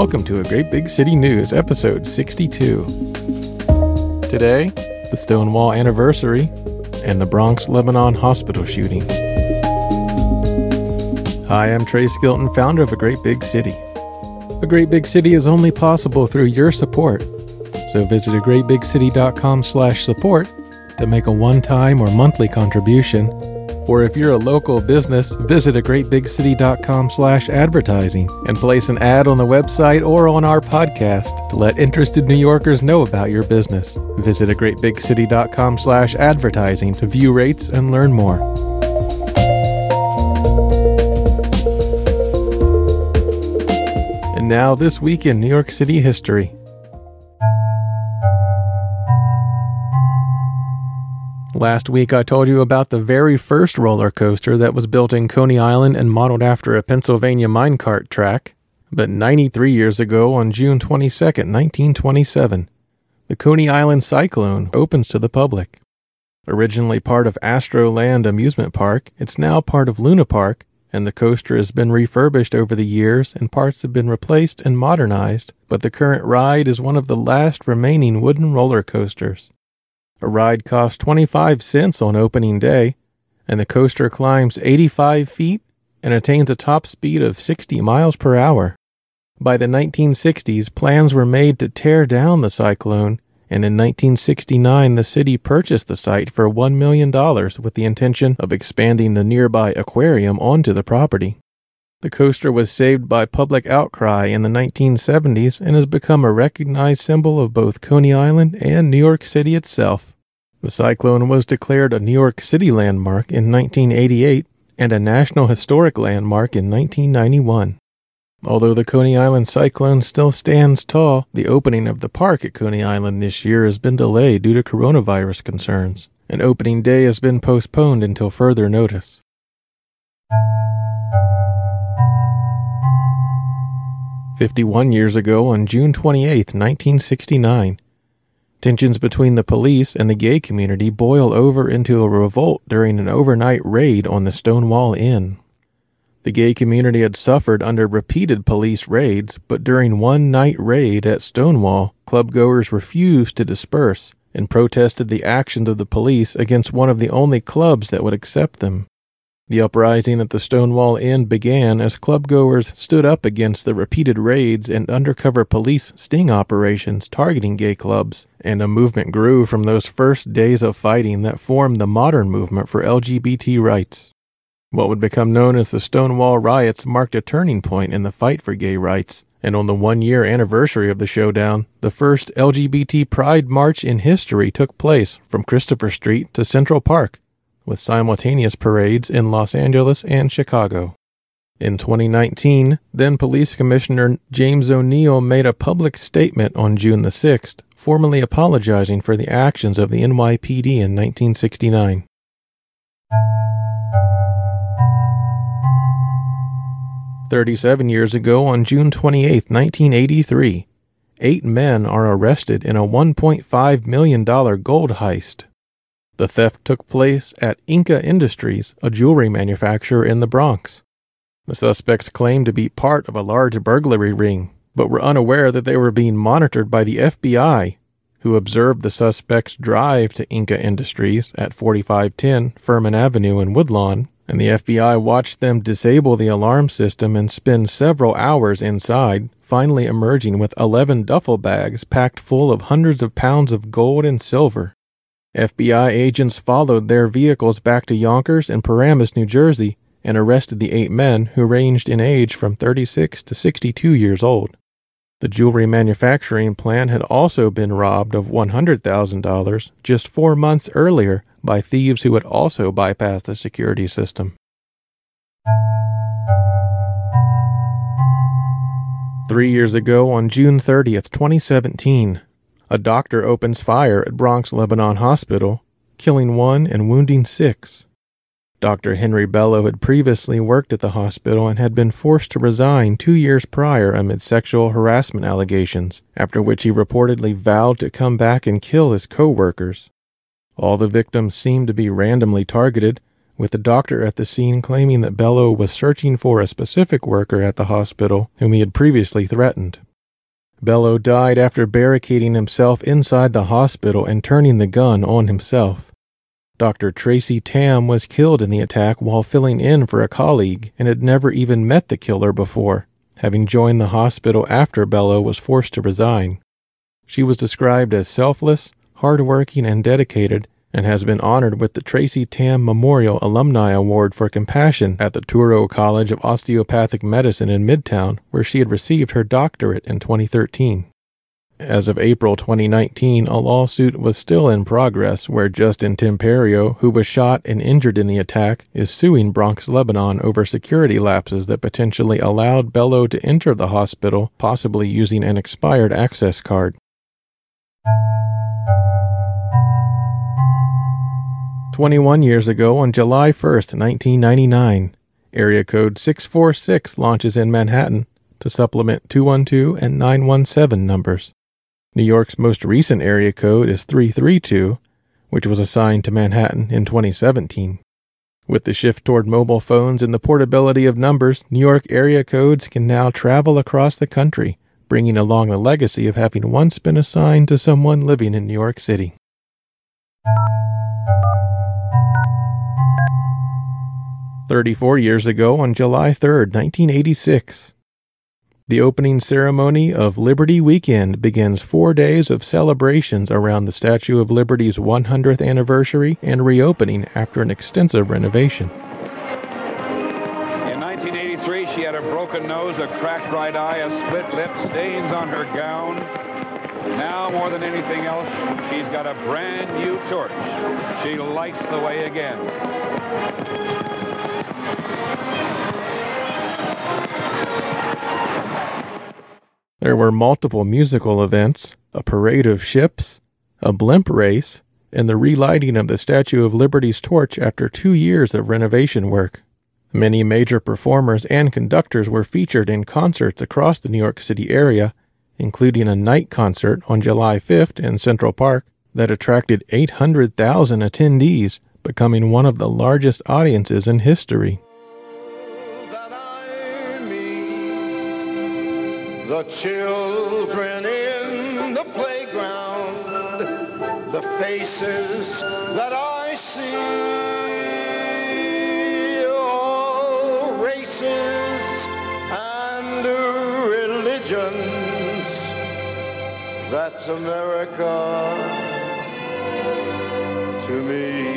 Welcome to a Great Big City News, episode 62. Today, the Stonewall anniversary and the Bronx Lebanon hospital shooting. Hi, I'm Trey Skilton, founder of A Great Big City. A Great Big City is only possible through your support. So visit agreatbigcity.com slash support to make a one-time or monthly contribution or if you're a local business, visit a greatbigcity.com slash advertising and place an ad on the website or on our podcast to let interested New Yorkers know about your business. Visit a greatbigcity.com slash advertising to view rates and learn more. And now this week in New York City history. Last week, I told you about the very first roller coaster that was built in Coney Island and modeled after a Pennsylvania minecart track. But 93 years ago, on June 22, 1927, the Coney Island Cyclone opens to the public. Originally part of Astroland Amusement Park, it's now part of Luna Park, and the coaster has been refurbished over the years and parts have been replaced and modernized, but the current ride is one of the last remaining wooden roller coasters. A ride costs 25 cents on opening day, and the coaster climbs 85 feet and attains a top speed of 60 miles per hour. By the 1960s, plans were made to tear down the cyclone, and in 1969 the city purchased the site for $1 million with the intention of expanding the nearby aquarium onto the property. The coaster was saved by public outcry in the 1970s and has become a recognized symbol of both Coney Island and New York City itself. The cyclone was declared a New York City landmark in 1988 and a National Historic Landmark in 1991. Although the Coney Island cyclone still stands tall, the opening of the park at Coney Island this year has been delayed due to coronavirus concerns, and opening day has been postponed until further notice. 51 years ago, on June 28, 1969, tensions between the police and the gay community boil over into a revolt during an overnight raid on the Stonewall Inn. The gay community had suffered under repeated police raids, but during one night raid at Stonewall, clubgoers refused to disperse and protested the actions of the police against one of the only clubs that would accept them. The uprising at the Stonewall Inn began as clubgoers stood up against the repeated raids and undercover police sting operations targeting gay clubs, and a movement grew from those first days of fighting that formed the modern movement for LGBT rights. What would become known as the Stonewall riots marked a turning point in the fight for gay rights, and on the one year anniversary of the showdown, the first LGBT Pride March in history took place from Christopher Street to Central Park with simultaneous parades in Los Angeles and Chicago. In 2019, then Police Commissioner James O'Neill made a public statement on June the 6th, formally apologizing for the actions of the NYPD in 1969. Thirty-seven years ago, on June 28, 1983, eight men are arrested in a $1.5 million gold heist. The theft took place at Inca Industries, a jewelry manufacturer in the Bronx. The suspects claimed to be part of a large burglary ring, but were unaware that they were being monitored by the FBI, who observed the suspects drive to Inca Industries at 4510 Furman Avenue in Woodlawn, and the FBI watched them disable the alarm system and spend several hours inside, finally emerging with 11 duffel bags packed full of hundreds of pounds of gold and silver. FBI agents followed their vehicles back to Yonkers and Paramus, New Jersey, and arrested the eight men who ranged in age from 36 to 62 years old. The jewelry manufacturing plant had also been robbed of $100,000 just four months earlier by thieves who had also bypassed the security system. Three years ago, on June 30th, 2017, a doctor opens fire at Bronx Lebanon Hospital, killing one and wounding six. Dr. Henry Bello had previously worked at the hospital and had been forced to resign two years prior amid sexual harassment allegations, after which he reportedly vowed to come back and kill his co workers. All the victims seemed to be randomly targeted, with the doctor at the scene claiming that Bello was searching for a specific worker at the hospital whom he had previously threatened. Bello died after barricading himself inside the hospital and turning the gun on himself. Dr. Tracy Tam was killed in the attack while filling in for a colleague and had never even met the killer before, having joined the hospital after Bello was forced to resign. She was described as selfless, hardworking, and dedicated, and has been honored with the Tracy Tam Memorial Alumni Award for Compassion at the Touro College of Osteopathic Medicine in Midtown, where she had received her doctorate in 2013. As of April 2019, a lawsuit was still in progress where Justin Timperio, who was shot and injured in the attack, is suing Bronx Lebanon over security lapses that potentially allowed Bello to enter the hospital, possibly using an expired access card. 21 years ago on July 1st, 1999, area code 646 launches in Manhattan to supplement 212 and 917 numbers. New York's most recent area code is 332, which was assigned to Manhattan in 2017. With the shift toward mobile phones and the portability of numbers, New York area codes can now travel across the country, bringing along the legacy of having once been assigned to someone living in New York City. 34 years ago on July 3, 1986. The opening ceremony of Liberty Weekend begins four days of celebrations around the Statue of Liberty's 100th anniversary and reopening after an extensive renovation. In 1983, she had a broken nose, a cracked right eye, a split lip, stains on her gown. Now, more than anything else, she's got a brand new torch. She lights the way again. There were multiple musical events, a parade of ships, a blimp race, and the relighting of the Statue of Liberty's torch after two years of renovation work. Many major performers and conductors were featured in concerts across the New York City area, including a night concert on July 5th in Central Park that attracted 800,000 attendees, becoming one of the largest audiences in history. The children in the playground, the faces that I see, all races and religions. That's America to me.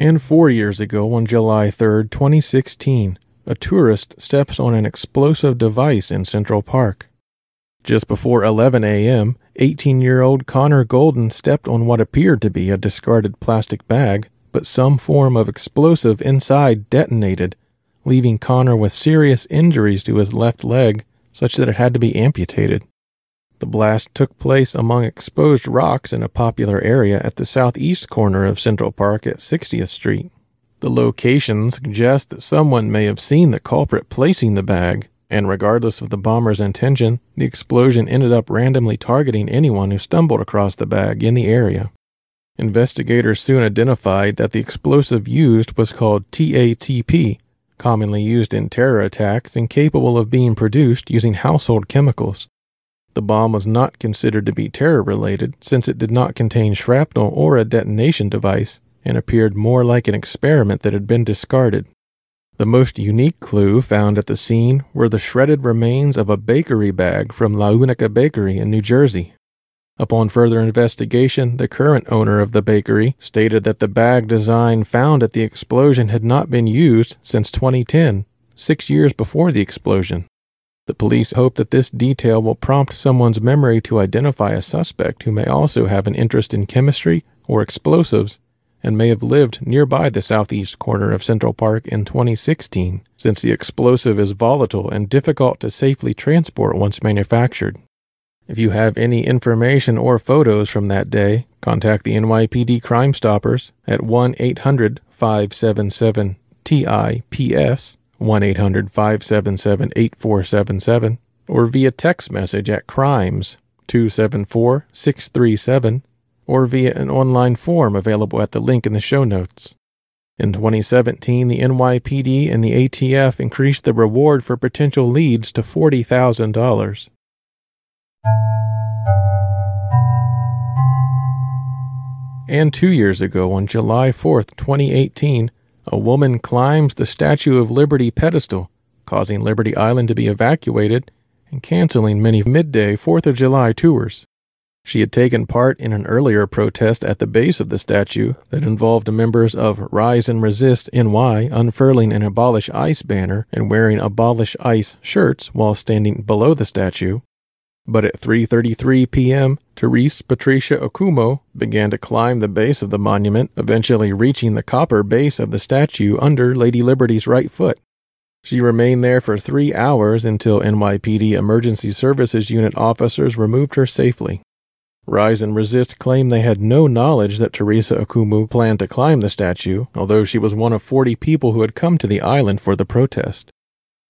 And four years ago, on July 3, 2016, a tourist steps on an explosive device in Central Park. Just before 11 a.m., 18 year old Connor Golden stepped on what appeared to be a discarded plastic bag, but some form of explosive inside detonated, leaving Connor with serious injuries to his left leg, such that it had to be amputated. The blast took place among exposed rocks in a popular area at the southeast corner of Central Park at 60th Street. The location suggests that someone may have seen the culprit placing the bag, and regardless of the bomber's intention, the explosion ended up randomly targeting anyone who stumbled across the bag in the area. Investigators soon identified that the explosive used was called TATP, commonly used in terror attacks and capable of being produced using household chemicals. The bomb was not considered to be terror related since it did not contain shrapnel or a detonation device and appeared more like an experiment that had been discarded. The most unique clue found at the scene were the shredded remains of a bakery bag from La Unica Bakery in New Jersey. Upon further investigation, the current owner of the bakery stated that the bag design found at the explosion had not been used since 2010, six years before the explosion. The police hope that this detail will prompt someone's memory to identify a suspect who may also have an interest in chemistry or explosives and may have lived nearby the southeast corner of Central Park in 2016, since the explosive is volatile and difficult to safely transport once manufactured. If you have any information or photos from that day, contact the NYPD Crime Stoppers at 1 800 577 TIPS 1 800 577 8477, or via text message at crimes 274 637 or via an online form available at the link in the show notes. In 2017, the NYPD and the ATF increased the reward for potential leads to $40,000. And two years ago, on July 4th, 2018, a woman climbs the Statue of Liberty pedestal, causing Liberty Island to be evacuated and canceling many midday 4th of July tours. She had taken part in an earlier protest at the base of the statue that involved members of Rise and Resist NY unfurling an Abolish ICE banner and wearing Abolish ICE shirts while standing below the statue. But at 3:33 p.m., Therese Patricia Okoumou began to climb the base of the monument, eventually reaching the copper base of the statue under Lady Liberty's right foot. She remained there for 3 hours until NYPD Emergency Services Unit officers removed her safely. Rise and Resist claimed they had no knowledge that Teresa Okoumou planned to climb the statue, although she was one of 40 people who had come to the island for the protest.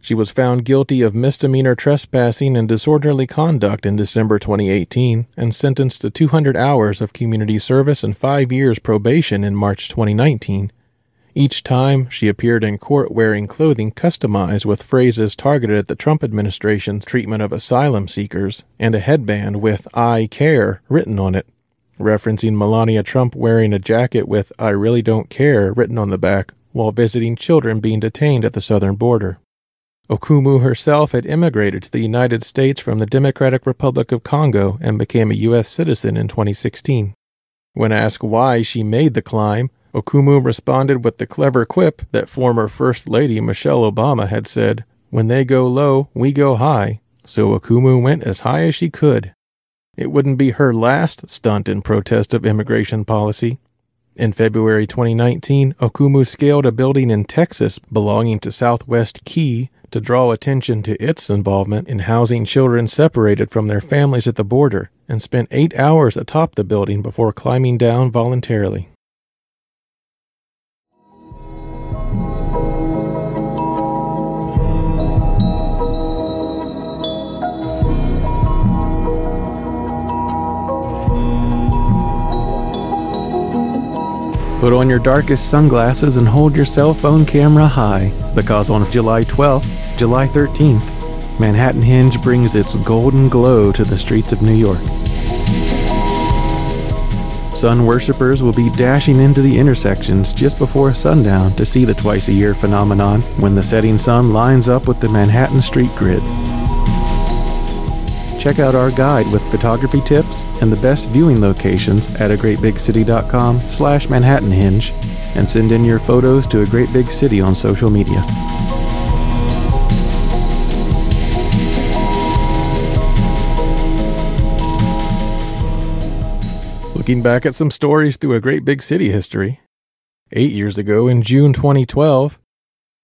She was found guilty of misdemeanor trespassing and disorderly conduct in December 2018 and sentenced to 200 hours of community service and five years probation in March 2019. Each time, she appeared in court wearing clothing customized with phrases targeted at the Trump administration's treatment of asylum seekers and a headband with I care written on it, referencing Melania Trump wearing a jacket with I really don't care written on the back while visiting children being detained at the southern border. Okoumou herself had immigrated to the United States from the Democratic Republic of Congo and became a U.S. citizen in 2016. When asked why she made the climb, Okoumou responded with the clever quip that former First Lady Michelle Obama had said, When they go low, we go high. So Okoumou went as high as she could. It wouldn't be her last stunt in protest of immigration policy. In February 2019, Okoumou scaled a building in Texas belonging to Southwest Key to draw attention to its involvement in housing children separated from their families at the border and spent eight hours atop the building before climbing down voluntarily. Put on your darkest sunglasses and hold your cell phone camera high, because on July 12th, July 13th, Manhattanhenge brings its golden glow to the streets of New York. Sun worshippers will be dashing into the intersections just before sundown to see the twice a year phenomenon when the setting sun lines up with the Manhattan street grid. Check out our guide with photography tips and the best viewing locations at agreatbigcity.com slash manhattanhenge and send in your photos to a great big city on social media. Looking back at some stories through a great big city history. Eight years ago, in June 2012,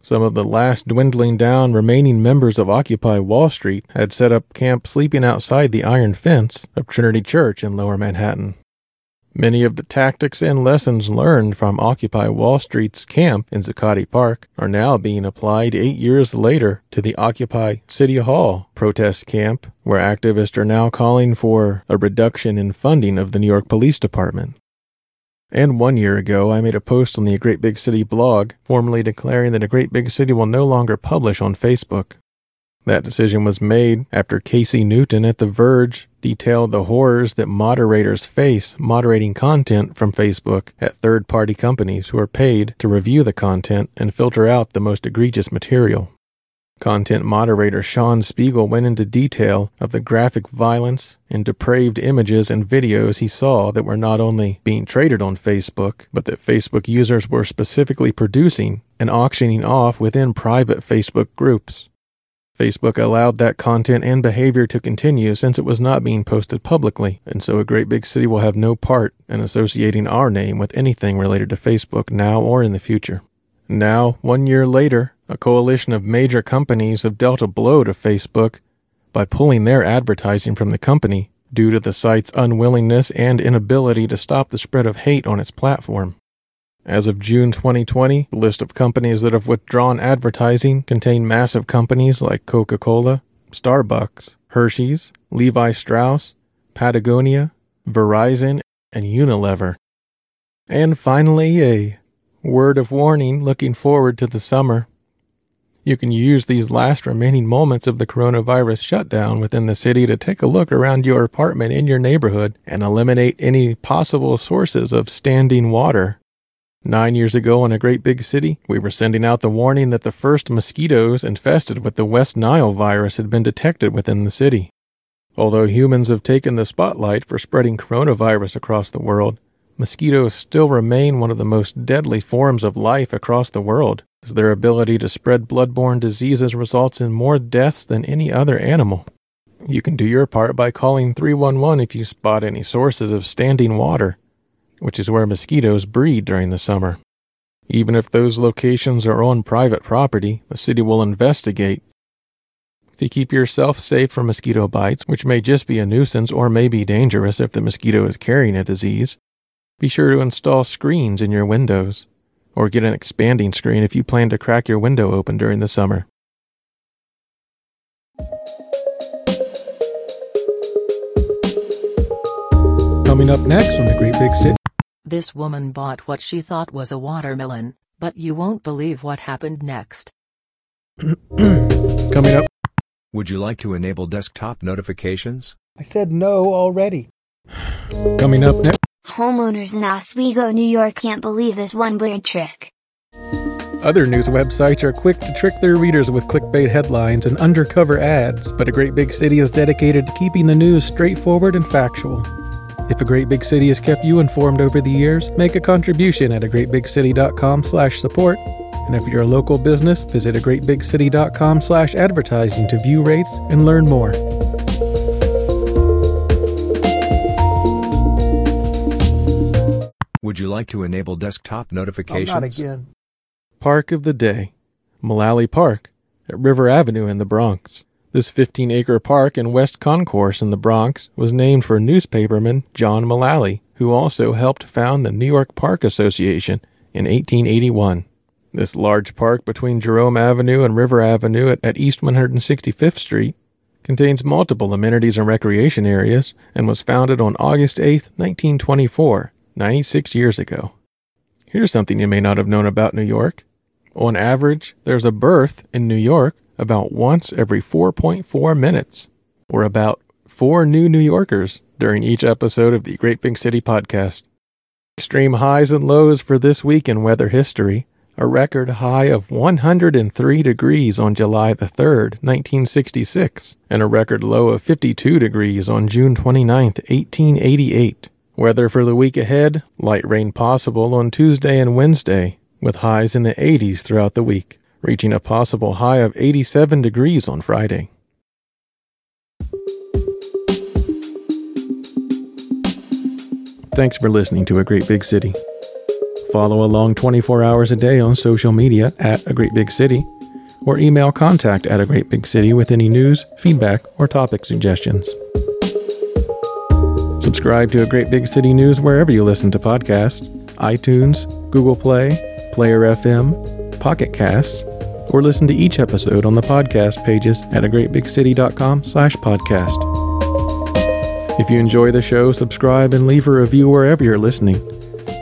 some of the last dwindling down remaining members of Occupy Wall Street had set up camp sleeping outside the iron fence of Trinity Church in Lower Manhattan. Many of the tactics and lessons learned from Occupy Wall Street's camp in Zuccotti Park are now being applied eight years later to the Occupy City Hall protest camp, where activists are now calling for a reduction in funding of the New York Police Department. And one year ago, I made a post on the Great Big City blog, formally declaring that A Great Big City will no longer publish on Facebook. That decision was made after Casey Newton at The Verge detailed the horrors that moderators face moderating content from Facebook at third party companies who are paid to review the content and filter out the most egregious material. Content moderator Shawn Speagle went into detail of the graphic violence and depraved images and videos he saw that were not only being traded on Facebook, but that Facebook users were specifically producing and auctioning off within private Facebook groups. Facebook allowed that content and behavior to continue since it was not being posted publicly, and so a great big city will have no part in associating our name with anything related to Facebook now or in the future. Now, one year later, a coalition of major companies have dealt a blow to Facebook by pulling their advertising from the company due to the site's unwillingness and inability to stop the spread of hate on its platform. As of June 2020, the list of companies that have withdrawn advertising contain massive companies like Coca Cola, Starbucks, Hershey's, Levi Strauss, Patagonia, Verizon, and Unilever. And finally, a word of warning looking forward to the summer. You can use these last remaining moments of the coronavirus shutdown within the city to take a look around your apartment in your neighborhood and eliminate any possible sources of standing water. Nine years ago in a great big city, we were sending out the warning that the first mosquitoes infested with the West Nile virus had been detected within the city. Although humans have taken the spotlight for spreading coronavirus across the world, mosquitoes still remain one of the most deadly forms of life across the world as their ability to spread bloodborne diseases results in more deaths than any other animal. You can do your part by calling 311 if you spot any sources of standing water, which is where mosquitoes breed during the summer. Even if those locations are on private property, the city will investigate. To keep yourself safe from mosquito bites, which may just be a nuisance or may be dangerous if the mosquito is carrying a disease, be sure to install screens in your windows or get an expanding screen if you plan to crack your window open during the summer. Coming up next on the Great Big City. This woman bought what she thought was a watermelon, but you won't believe what happened next. Coming up. Would you like to enable desktop notifications? I said no already. Coming up next. Homeowners in Oswego, New York can't believe this one weird trick. Other news websites are quick to trick their readers with clickbait headlines and undercover ads, but a great big city is dedicated to keeping the news straightforward and factual. If a great big city has kept you informed over the years, make a contribution at a greatbigcity.com/support. And if you're a local business, visit a greatbigcity.com/advertising to view rates and learn more. Would you like to enable desktop notifications? Oh, not again. Park of the Day, Mullally Park, at River Avenue in the Bronx. This 15 acre park in West Concourse in the Bronx was named for newspaperman John Mullally, who also helped found the New York Park Association in 1881. This large park between Jerome Avenue and River Avenue at, at East 165th Street contains multiple amenities and recreation areas and was founded on August 8, 1924 96 years ago. Here's something you may not have known about New York. On average, there's a birth in New York about once every 4.4 minutes, or about four new New Yorkers during each episode of the Great Big City podcast. Extreme highs and lows for this week in weather history. A record high of 103 degrees on July the 3rd, 1966, and a record low of 52 degrees on June 29, 1888. Weather for the week ahead light rain possible on Tuesday and Wednesday, with highs in the 80s throughout the week, reaching a possible high of 87 degrees on Friday. Thanks for listening to A Great Big City. Follow along 24 hours a day on social media at A Great Big City, or email contact at A Great Big City with any news, feedback, or topic suggestions. Subscribe to A Great Big City News wherever you listen to podcasts iTunes, Google Play, Player FM, Pocket Casts, or listen to each episode on the podcast pages at agreatbigcity.com slash podcast. If you enjoy the show, subscribe and leave a review wherever you're listening,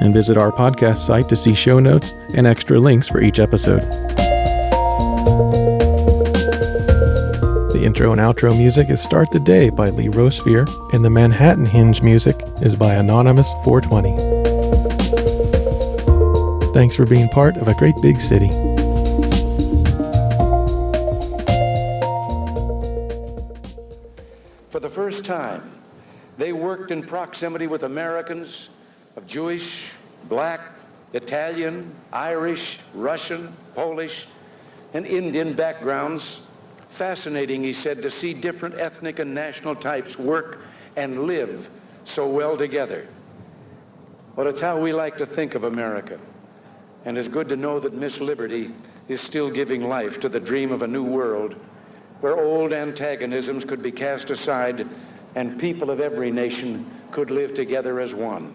and visit our podcast site to see show notes and extra links for each episode. The intro and outro music is Start the Day by Lee Rosevere, and the Manhattanhenge music is by Anonymous420. Thanks for being part of a great big city. For the first time, they worked in proximity with Americans of Jewish, black, Italian, Irish, Russian, Polish, and Indian backgrounds. Fascinating, he said, to see different ethnic and national types work and live so well together. Well, it's how we like to think of America. And it's good to know that Miss Liberty is still giving life to the dream of a new world where old antagonisms could be cast aside and people of every nation could live together as one.